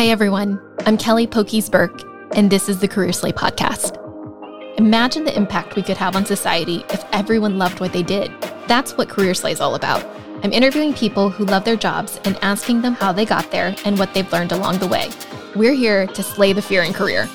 Hi, everyone. I'm Kelly Pokes Burke, and this is the Career Slay podcast. Imagine the impact we could have on society if everyone loved what they did. That's what Career Slay is all about. I'm interviewing people who love their jobs and asking them how they got there and what they've learned along the way. We're here to slay the fear in career.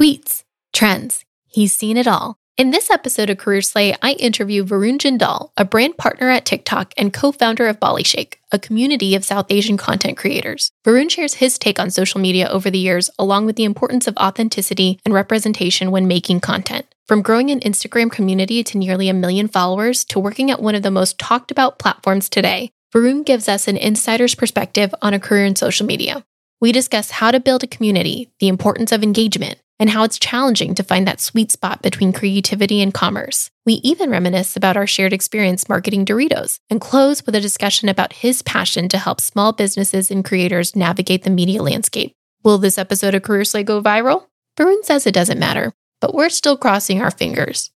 Tweets, trends. He's seen it all. In this episode of Career Slay, I interview Varun Jindal, a brand partner at TikTok and co founder of Bollyshake, a community of South Asian content creators. Varun shares his take on social media over the years, along with the importance of authenticity and representation when making content. From growing an Instagram community to nearly a million followers to working at one of the most talked about platforms today, Varun gives us an insider's perspective on a career in social media. We discuss how to build a community, the importance of engagement, and how it's challenging to find that sweet spot between creativity and commerce. We even reminisce about our shared experience marketing Doritos and close with a discussion about his passion to help small businesses and creators navigate the media landscape. Will this episode of Career Slay go viral? Varun says it doesn't matter, but we're still crossing our fingers.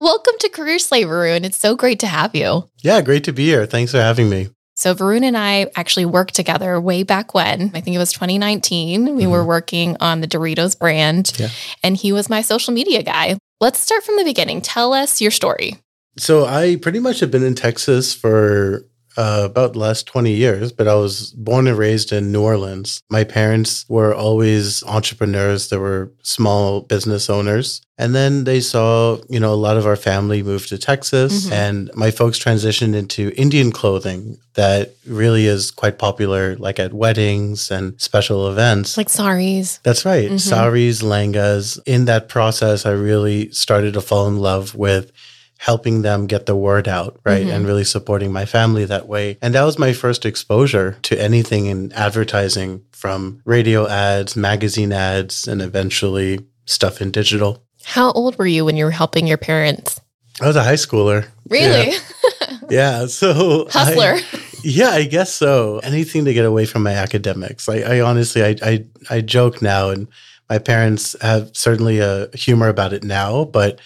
Welcome to Career Slay, Varun. It's so great to have you. Yeah, great to be here. Thanks for having me. So Varun and I actually worked together way back when. I think it was 2019. We mm-hmm. were working on the Doritos brand, yeah. and he was my social media guy. Let's start from the beginning. Tell us your story. So I pretty much have been in Texas for uh, about the last 20 years, but I was born and raised in New Orleans. My parents were always entrepreneurs. They were small business owners. And then they saw, you know, a lot of our family moved to Texas mm-hmm. and my folks transitioned into Indian clothing that really is quite popular, like at weddings and special events. Like saris. That's right. Mm-hmm. Saris, langas. In that process, I really started to fall in love with helping them get the word out, right? Mm-hmm. And really supporting my family that way. And that was my first exposure to anything in advertising from radio ads, magazine ads, and eventually stuff in digital. How old were you when you were helping your parents? I was a high schooler. Really? Yeah. yeah so hustler. I, yeah, I guess so. Anything to get away from my academics. I, I honestly, I, I, I joke now, and my parents have certainly a humor about it now, but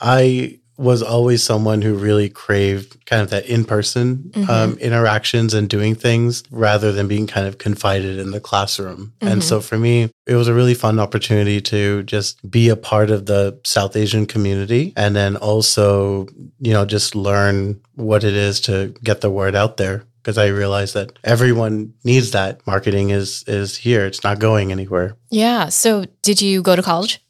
I was always someone who really craved kind of that in person mm-hmm. um, interactions and doing things rather than being kind of confided in the classroom. Mm-hmm. And so for me, it was a really fun opportunity to just be a part of the South Asian community and then also, you know, just learn what it is to get the word out there because I realized that everyone needs that. Marketing is is here. It's not going anywhere. Yeah. So, did you go to college?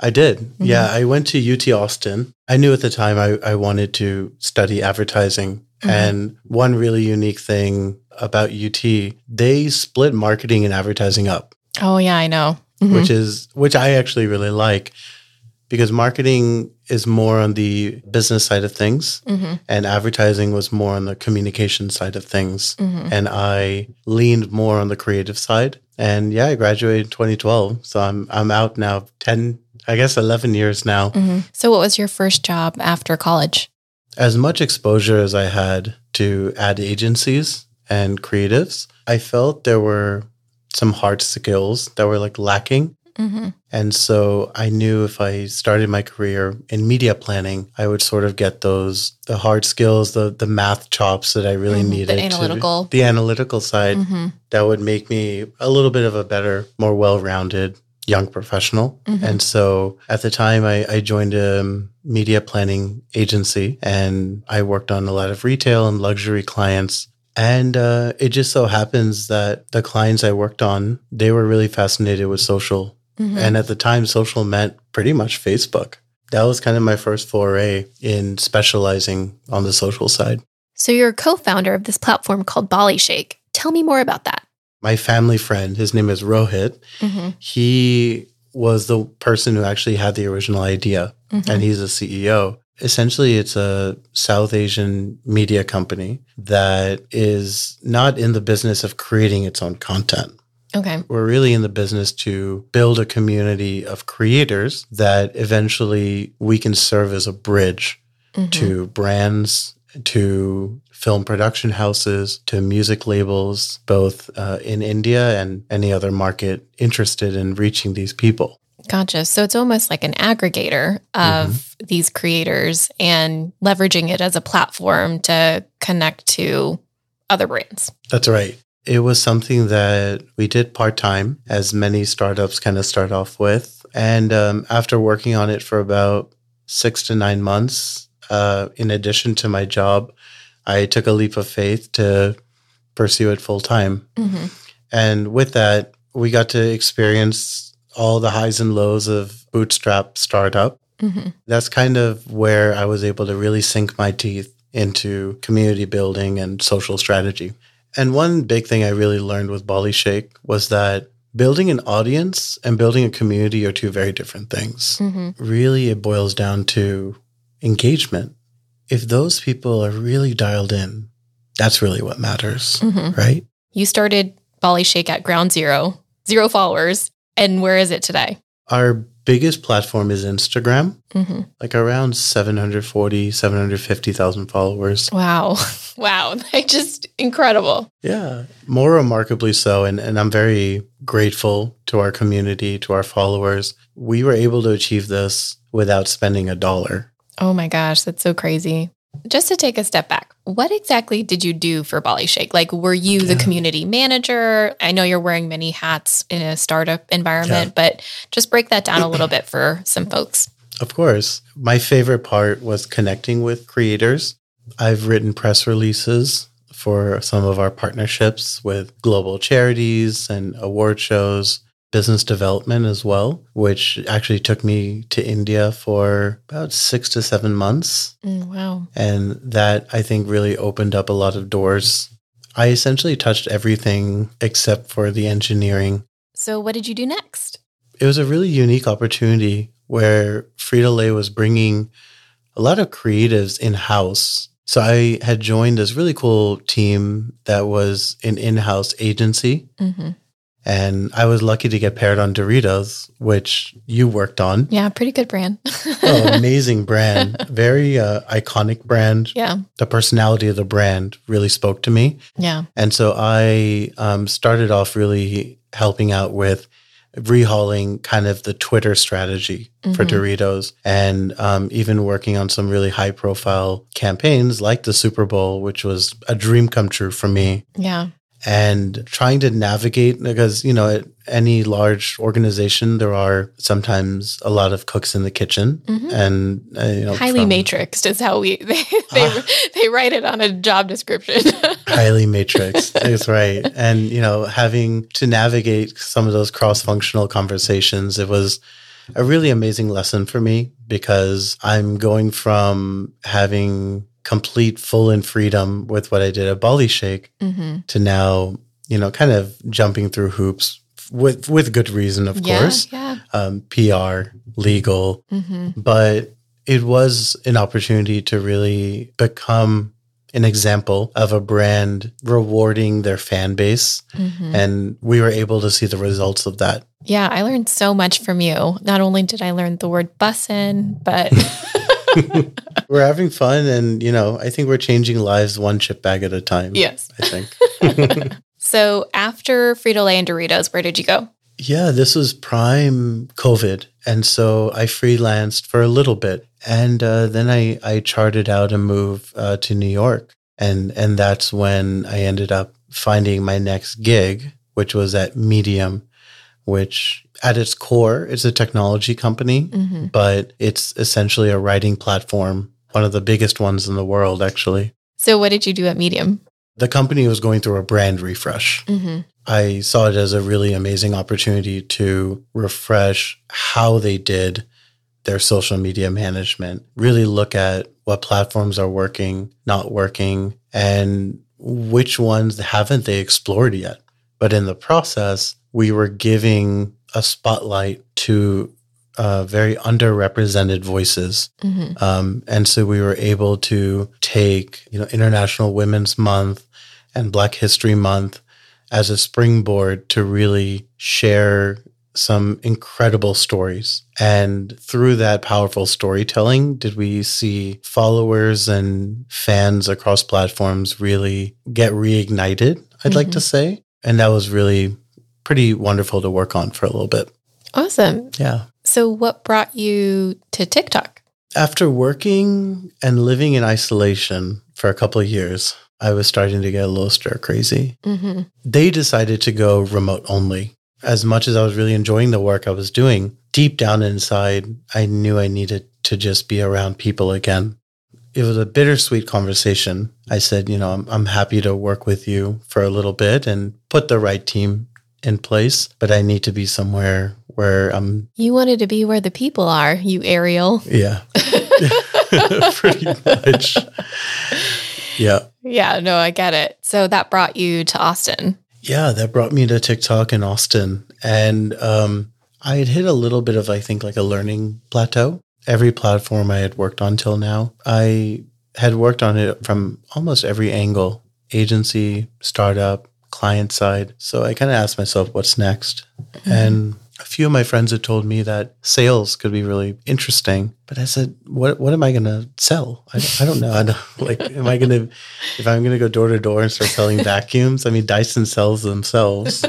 I did. Mm-hmm. Yeah, I went to UT Austin. I knew at the time I, I wanted to study advertising. Mm-hmm. And one really unique thing about UT, they split marketing and advertising up. Oh yeah, I know. Mm-hmm. Which is which I actually really like because marketing is more on the business side of things mm-hmm. and advertising was more on the communication side of things mm-hmm. and i leaned more on the creative side and yeah i graduated in 2012 so i'm i'm out now 10 I guess 11 years now. Mm-hmm. So, what was your first job after college? As much exposure as I had to ad agencies and creatives, I felt there were some hard skills that were like lacking. Mm-hmm. And so I knew if I started my career in media planning, I would sort of get those the hard skills, the the math chops that I really mm-hmm. needed. The analytical. To, the analytical side mm-hmm. that would make me a little bit of a better, more well-rounded young professional. Mm-hmm. And so at the time, I, I, joined a media planning agency and I worked on a lot of retail and luxury clients. And uh, it just so happens that the clients I worked on, they were really fascinated with social. Mm-hmm. And at the time, social meant pretty much Facebook. That was kind of my first foray in specializing on the social side. So you're a co-founder of this platform called Bollyshake. Tell me more about that my family friend, his name is Rohit, mm-hmm. he was the person who actually had the original idea, mm-hmm. and he's a CEO. Essentially, it's a South Asian media company that is not in the business of creating its own content. Okay. We're really in the business to build a community of creators that eventually we can serve as a bridge mm-hmm. to brands to film production houses to music labels, both uh, in India and any other market interested in reaching these people. Gotcha. So it's almost like an aggregator of mm-hmm. these creators and leveraging it as a platform to connect to other brands. That's right. It was something that we did part time, as many startups kind of start off with. And um, after working on it for about six to nine months, uh, in addition to my job, I took a leap of faith to pursue it full time. Mm-hmm. And with that, we got to experience all the highs and lows of bootstrap startup. Mm-hmm. That's kind of where I was able to really sink my teeth into community building and social strategy. And one big thing I really learned with Bollyshake was that building an audience and building a community are two very different things. Mm-hmm. Really, it boils down to engagement. If those people are really dialed in, that's really what matters, mm-hmm. right? You started Bollyshake at ground zero, zero followers. And where is it today? Our biggest platform is Instagram, mm-hmm. like around 740, 750,000 followers. Wow. Wow. Like just incredible. Yeah. More remarkably so. And, and I'm very grateful to our community, to our followers. We were able to achieve this without spending a dollar. Oh my gosh. That's so crazy. Just to take a step back, what exactly did you do for Bollyshake? Like, were you the community manager? I know you're wearing many hats in a startup environment, yeah. but just break that down a little bit for some folks. Of course. My favorite part was connecting with creators. I've written press releases for some of our partnerships with global charities and award shows business development as well, which actually took me to India for about six to seven months. Mm, wow. And that I think really opened up a lot of doors. I essentially touched everything except for the engineering. So, what did you do next? It was a really unique opportunity where Frito Lay was bringing a lot of creatives in house. So I had joined this really cool team that was an in house agency. Mm-hmm. And I was lucky to get paired on Doritos, which you worked on. Yeah, pretty good brand. oh, amazing brand. Very uh, iconic brand. Yeah. The personality of the brand really spoke to me. Yeah. And so I um, started off really helping out with rehauling kind of the Twitter strategy mm-hmm. for Doritos and um, even working on some really high profile campaigns like the Super Bowl, which was a dream come true for me. Yeah and trying to navigate because you know at any large organization there are sometimes a lot of cooks in the kitchen. Mm-hmm. and uh, you know, highly from, matrixed is how we they they, uh, they write it on a job description. Highly matrixed that's right. And you know having to navigate some of those cross-functional conversations it was a really amazing lesson for me because i'm going from having complete full and freedom with what I did at Bollyshake mm-hmm. to now, you know, kind of jumping through hoops with with good reason, of yeah, course. Yeah. Um, PR, legal, mm-hmm. but it was an opportunity to really become an example of a brand rewarding their fan base. Mm-hmm. And we were able to see the results of that. Yeah, I learned so much from you. Not only did I learn the word bussin', but we're having fun and you know i think we're changing lives one chip bag at a time yes. I think. So after frito-lay and doritos where did you go? Yeah this was prime covid and so i freelanced for a little bit and uh, then i i charted out a move uh, to new york and and that's when i ended up finding my next gig which was at medium which at its core it's a technology company, mm-hmm. but it's essentially a writing platform, one of the biggest ones in the world, actually. So, what did you do at Medium? The company was going through a brand refresh. Mm-hmm. I saw it as a really amazing opportunity to refresh how they did their social media management, really look at what platforms are working, not working, and which ones haven't they explored yet. But in the process, we were giving a spotlight to uh, very underrepresented voices. Mm-hmm. Um, and so we were able to take, you know, International Women's Month and Black History Month as a springboard to really share some incredible stories. And through that powerful storytelling, did we see followers and fans across platforms really get reignited, I'd mm-hmm. like to say. And that was really pretty wonderful to work on for a little bit. Awesome. Yeah. So, what brought you to TikTok? After working and living in isolation for a couple of years, I was starting to get a little stir crazy. Mm-hmm. They decided to go remote only. As much as I was really enjoying the work I was doing, deep down inside, I knew I needed to just be around people again. It was a bittersweet conversation. I said, you know, I'm, I'm happy to work with you for a little bit and put the right team in place, but I need to be somewhere where I'm. You wanted to be where the people are, you Ariel. Yeah. Pretty much. Yeah. Yeah, no, I get it. So that brought you to Austin. Yeah, that brought me to TikTok in Austin. And um, I had hit a little bit of, I think, like a learning plateau. Every platform I had worked on till now, I had worked on it from almost every angle agency, startup, client side. So I kind of asked myself, what's next? Mm-hmm. And a few of my friends had told me that sales could be really interesting, but I said, "What? What am I going to sell? I, I don't know. I don't, like, am I going to, if I'm going to go door to door and start selling vacuums? I mean, Dyson sells themselves,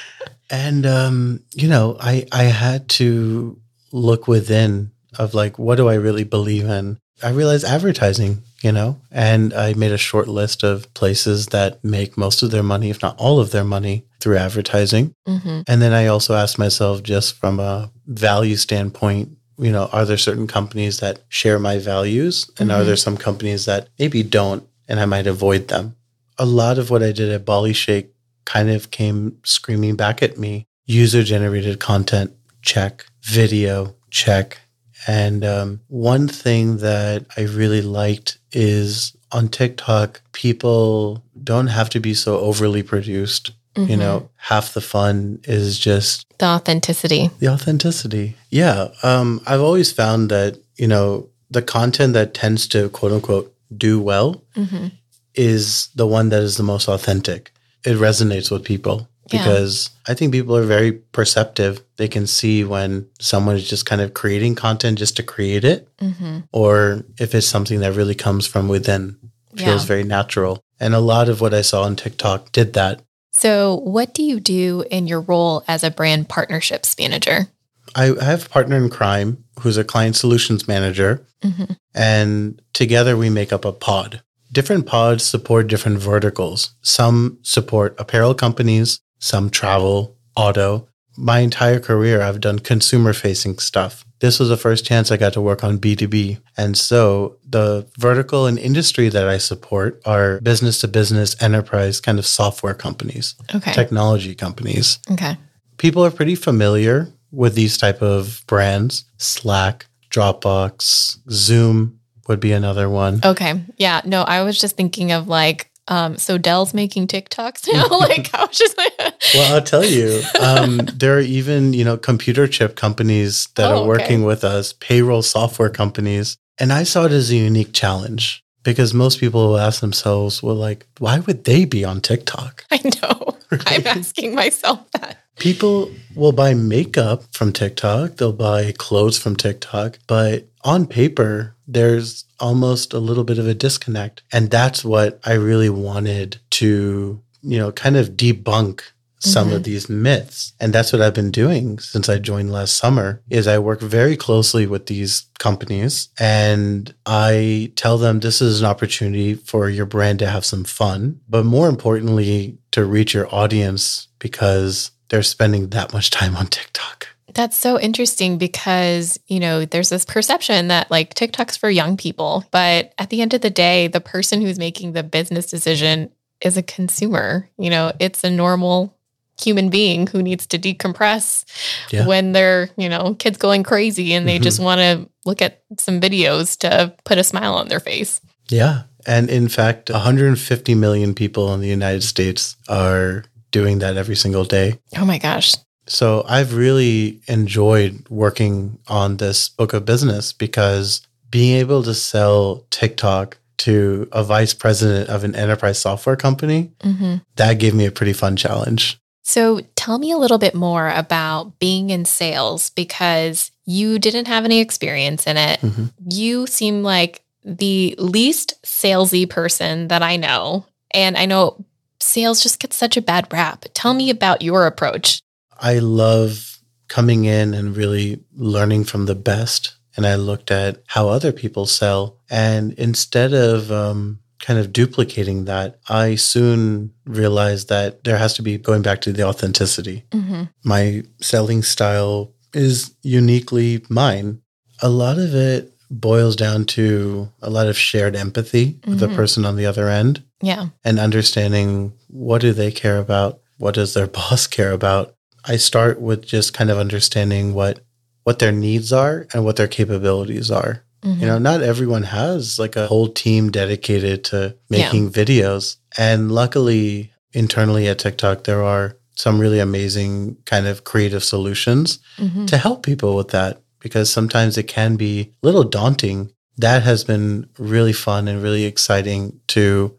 and um, you know, I I had to look within of like, what do I really believe in? I realized advertising you know, and I made a short list of places that make most of their money, if not all of their money, through advertising. Mm-hmm. And then I also asked myself, just from a value standpoint, you know, are there certain companies that share my values? And mm-hmm. are there some companies that maybe don't and I might avoid them? A lot of what I did at Bollyshake kind of came screaming back at me. User generated content, check. Video, check. And um, one thing that I really liked is on TikTok, people don't have to be so overly produced. Mm-hmm. You know, half the fun is just the authenticity. The authenticity. Yeah. Um, I've always found that, you know, the content that tends to quote unquote do well mm-hmm. is the one that is the most authentic. It resonates with people because yeah. I think people are very perceptive. They can see when someone is just kind of creating content just to create it, mm-hmm. or if it's something that really comes from within, feels yeah. very natural. And a lot of what I saw on TikTok did that. So, what do you do in your role as a brand partnerships manager? I have a partner in crime who's a client solutions manager, mm-hmm. and together we make up a pod. Different pods support different verticals. Some support apparel companies, some travel, auto. My entire career, I've done consumer facing stuff. This was the first chance I got to work on B2B. And so the vertical and industry that I support are business to business enterprise kind of software companies, okay. technology companies. Okay. People are pretty familiar with these type of brands, Slack, Dropbox, Zoom would be another one. Okay. Yeah. No, I was just thinking of like um, so Dell's making TikToks now. like, I was just like, well, I'll tell you, um, there are even you know computer chip companies that oh, are working okay. with us, payroll software companies, and I saw it as a unique challenge because most people will ask themselves, well, like, why would they be on TikTok? I know. I'm asking myself that. People will buy makeup from TikTok, they'll buy clothes from TikTok, but on paper, there's almost a little bit of a disconnect. And that's what I really wanted to, you know, kind of debunk some mm-hmm. of these myths. And that's what I've been doing since I joined last summer is I work very closely with these companies and I tell them this is an opportunity for your brand to have some fun, but more importantly to reach your audience because they're spending that much time on TikTok. That's so interesting because, you know, there's this perception that like TikTok's for young people, but at the end of the day, the person who's making the business decision is a consumer. You know, it's a normal human being who needs to decompress yeah. when they're, you know, kids going crazy and they mm-hmm. just want to look at some videos to put a smile on their face. Yeah. And in fact, 150 million people in the United States are doing that every single day. Oh my gosh. So I've really enjoyed working on this book of business because being able to sell TikTok to a vice president of an enterprise software company, mm-hmm. that gave me a pretty fun challenge. So tell me a little bit more about being in sales because you didn't have any experience in it. Mm-hmm. You seem like the least salesy person that I know. And I know sales just gets such a bad rap. Tell me about your approach. I love coming in and really learning from the best. And I looked at how other people sell. And instead of um, kind of duplicating that, I soon realized that there has to be going back to the authenticity. Mm-hmm. My selling style is uniquely mine. A lot of it boils down to a lot of shared empathy with the Mhm. person on the other end Yeah. and understanding what do they care about what does their boss care about i start with just kind of understanding what what their needs are and what their capabilities are Mhm. you know not everyone has like a whole team dedicated to making videos and luckily internally at tiktok there are some really amazing kind of creative solutions Mhm. to help people with that because sometimes it can be a little daunting. That has been really fun and really exciting to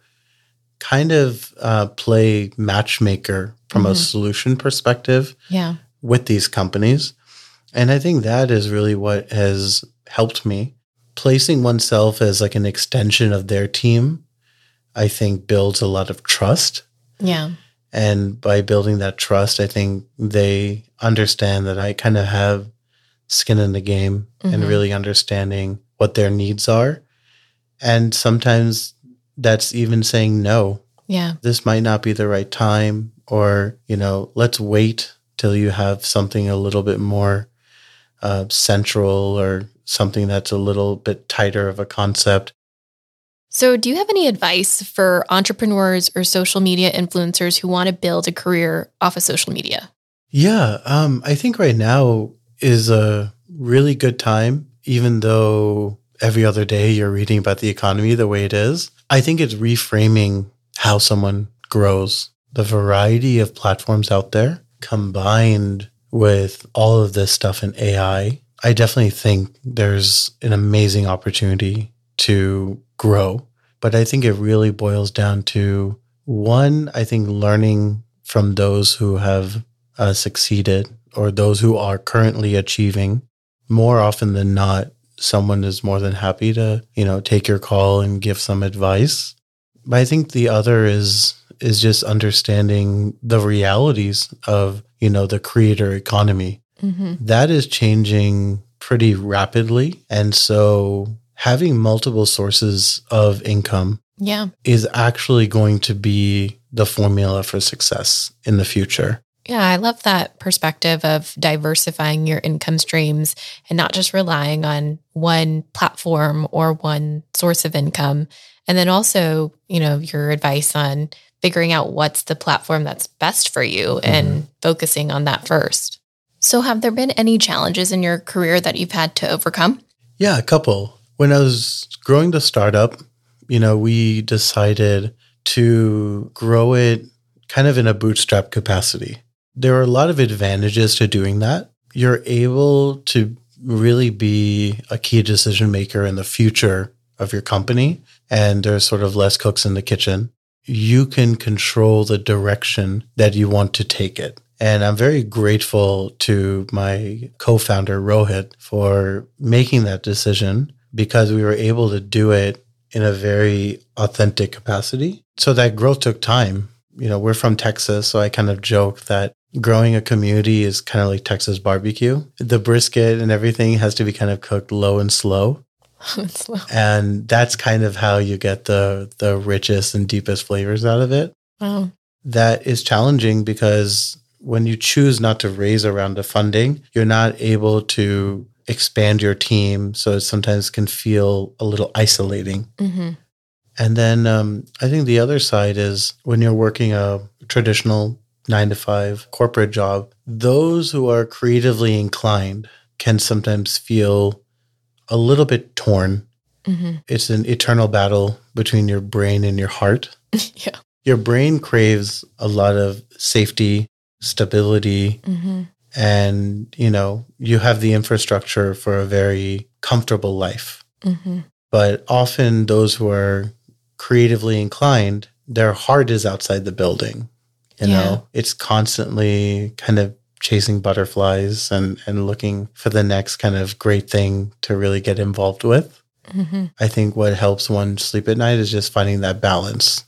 kind of uh, play matchmaker from a Mhm. solution perspective Yeah. with these companies. And I think that is really what has helped me. Placing oneself as like an extension of their team, I think builds a lot of trust. Yeah. And by building that trust, I think they understand that I kind of have skin in the game and Mhm. really understanding what their needs are. And sometimes that's even saying no. Yeah. This might not be the right time, or, you know, let's wait till you have something a little bit more uh, central or something that's a little bit tighter of a concept. So, do you have any advice for entrepreneurs or social media influencers who want to build a career off of social media? Yeah, um, I think right now is a really good time, even though every other day you're reading about the economy the way it is. I think it's reframing how someone grows. The variety of platforms out there combined with all of this stuff in AI, I definitely think there's an amazing opportunity to grow. But I think it really boils down to one, I think learning from those who have uh, succeeded or those who are currently achieving. More often than not, someone is more than happy to, you know, take your call and give some advice. But I think the other is is just understanding the realities of, you know, the creator economy. Mm-hmm. That is changing pretty rapidly. And so having multiple sources of income Yeah. is actually going to be the formula for success in the future. Yeah, I love that perspective of diversifying your income streams and not just relying on one platform or one source of income. And then also, you know, your advice on figuring out what's the platform that's best for you and focusing on that first. So, have there been any challenges in your career that you've had to overcome? Yeah, a couple. When I was growing the startup, you know, we decided to grow it kind of in a bootstrap capacity. There are a lot of advantages to doing that. You're able to really be a key decision maker in the future of your company, and there's sort of less cooks in the kitchen. You can control the direction that you want to take it. And I'm very grateful to my co founder, Rohit, for making that decision because we were able to do it in a very authentic capacity. So that growth took time. You know, we're from Texas, so I kind of joke that growing a community is kind of like Texas barbecue. The brisket and everything has to be kind of cooked low and slow. Slow. And that's kind of how you get the the richest and deepest flavors out of it. Wow. That is challenging because when you choose not to raise a round of funding, you're not able to expand your team. So it sometimes can feel a little isolating. hmm And then um, I think the other side is when you're working a traditional nine to five corporate job, those who are creatively inclined can sometimes feel a little bit torn. hmm It's an eternal battle between your brain and your heart. yeah. Your brain craves a lot of safety, stability, hmm and you know, you have the infrastructure for a very comfortable life. hmm But often those who are creatively inclined, their heart is outside the building. You Yeah. know, it's constantly kind of chasing butterflies and, and looking for the next kind of great thing to really get involved with. hmm I think what helps one sleep at night is just finding that balance.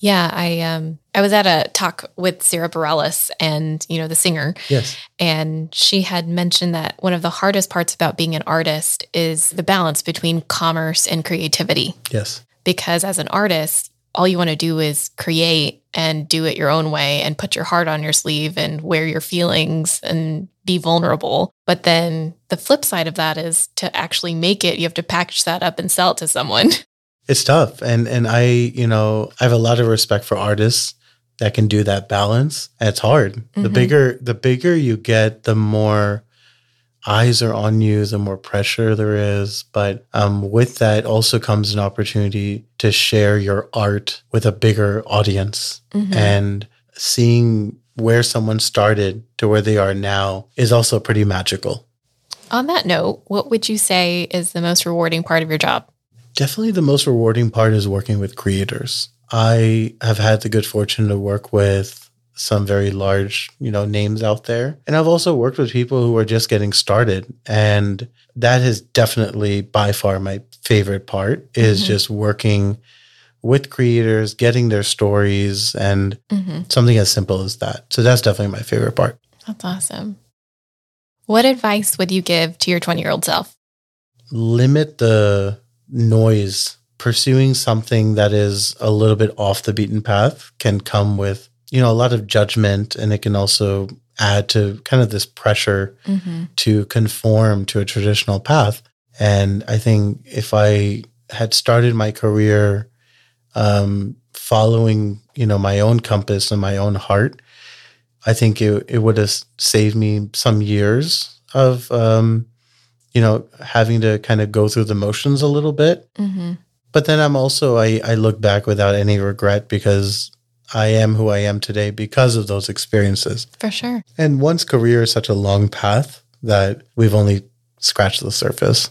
Yeah, I um I was at a talk with Sara Bareilles and you know the singer, Yes. and she had mentioned that one of the hardest parts about being an artist is the balance between commerce and creativity. Yes. Because as an artist, all you want to do is create and do it your own way and put your heart on your sleeve and wear your feelings and be vulnerable. But then the flip side of that is to actually make it, you have to package that up and sell it to someone. It's tough. And and I, you know, I have a lot of respect for artists that can do that balance. And it's hard. The Mhm. bigger the bigger you get, the more eyes are on you, the more pressure there is. But um, with that also comes an opportunity to share your art with a bigger audience. Mhm. And seeing where someone started to where they are now is also pretty magical. On that note, what would you say is the most rewarding part of your job? Definitely the most rewarding part is working with creators. I have had the good fortune to work with some very large, you know, names out there. And I've also worked with people who are just getting started. And that is definitely by far my favorite part is Mhm. just working with creators, getting their stories and Mm-hmm. something as simple as that. So that's definitely my favorite part. That's awesome. What advice would you give to your 20 year old self? limit the noise. Pursuing something that is a little bit off the beaten path can come with, you know, a lot of judgment and it can also add to kind of this pressure Mm-hmm. to conform to a traditional path. And I think if I had started my career um, following, you know, my own compass and my own heart, I think it, it would have saved me some years of, um, you know, having to kind of go through the motions a little bit. Mm-hmm. But then I'm also, I, I look back without any regret because I am who I am today because of those experiences. For sure. And one's career is such a long path that we've only scratched the surface.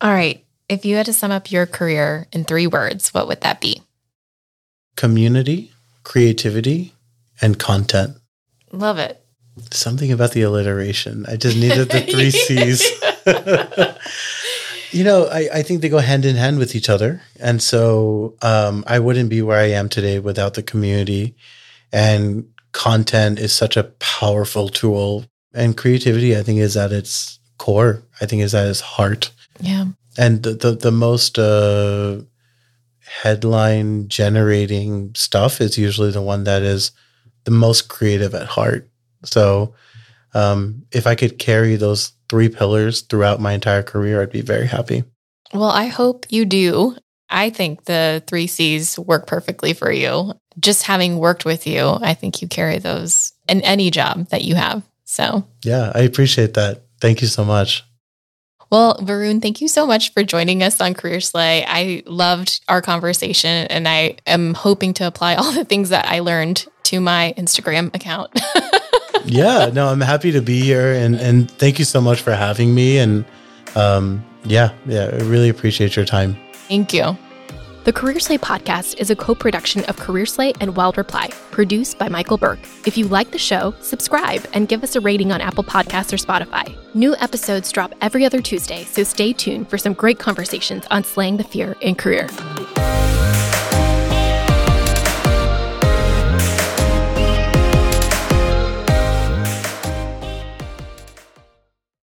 All right. If you had to sum up your career in three words, what would that be? Community, creativity, and content. Love it. Something about the alliteration. I just needed the three C's. You know, I, I think they go hand in hand with each other. And so um, I wouldn't be where I am today without the community. And content is such a powerful tool. And creativity, I think, is at its core, I think, is at its heart. Yeah. and the the, the most uh, headline generating stuff is usually the one that is the most creative at heart. So, um, if I could carry those three pillars throughout my entire career, I'd be very happy. Well, I hope you do. I think the three C's work perfectly for you. Just having worked with you, I think you carry those in any job that you have. So, Yeah, I appreciate that. Thank you so much. well, Varun, thank you so much for joining us on Career Slay. I loved our conversation and I am hoping to apply all the things that I learned to my Instagram account. yeah, no, I'm happy to be here, and and thank you so much for having me. And um, yeah, yeah, I really appreciate your time. thank you. The Career Slay podcast is a co production of Career Slay and Wild Reply, produced by Michael Burke. If you like the show, subscribe and give us a rating on Apple Podcasts or Spotify. New episodes drop every other Tuesday, so stay tuned for some great conversations on slaying the fear in career.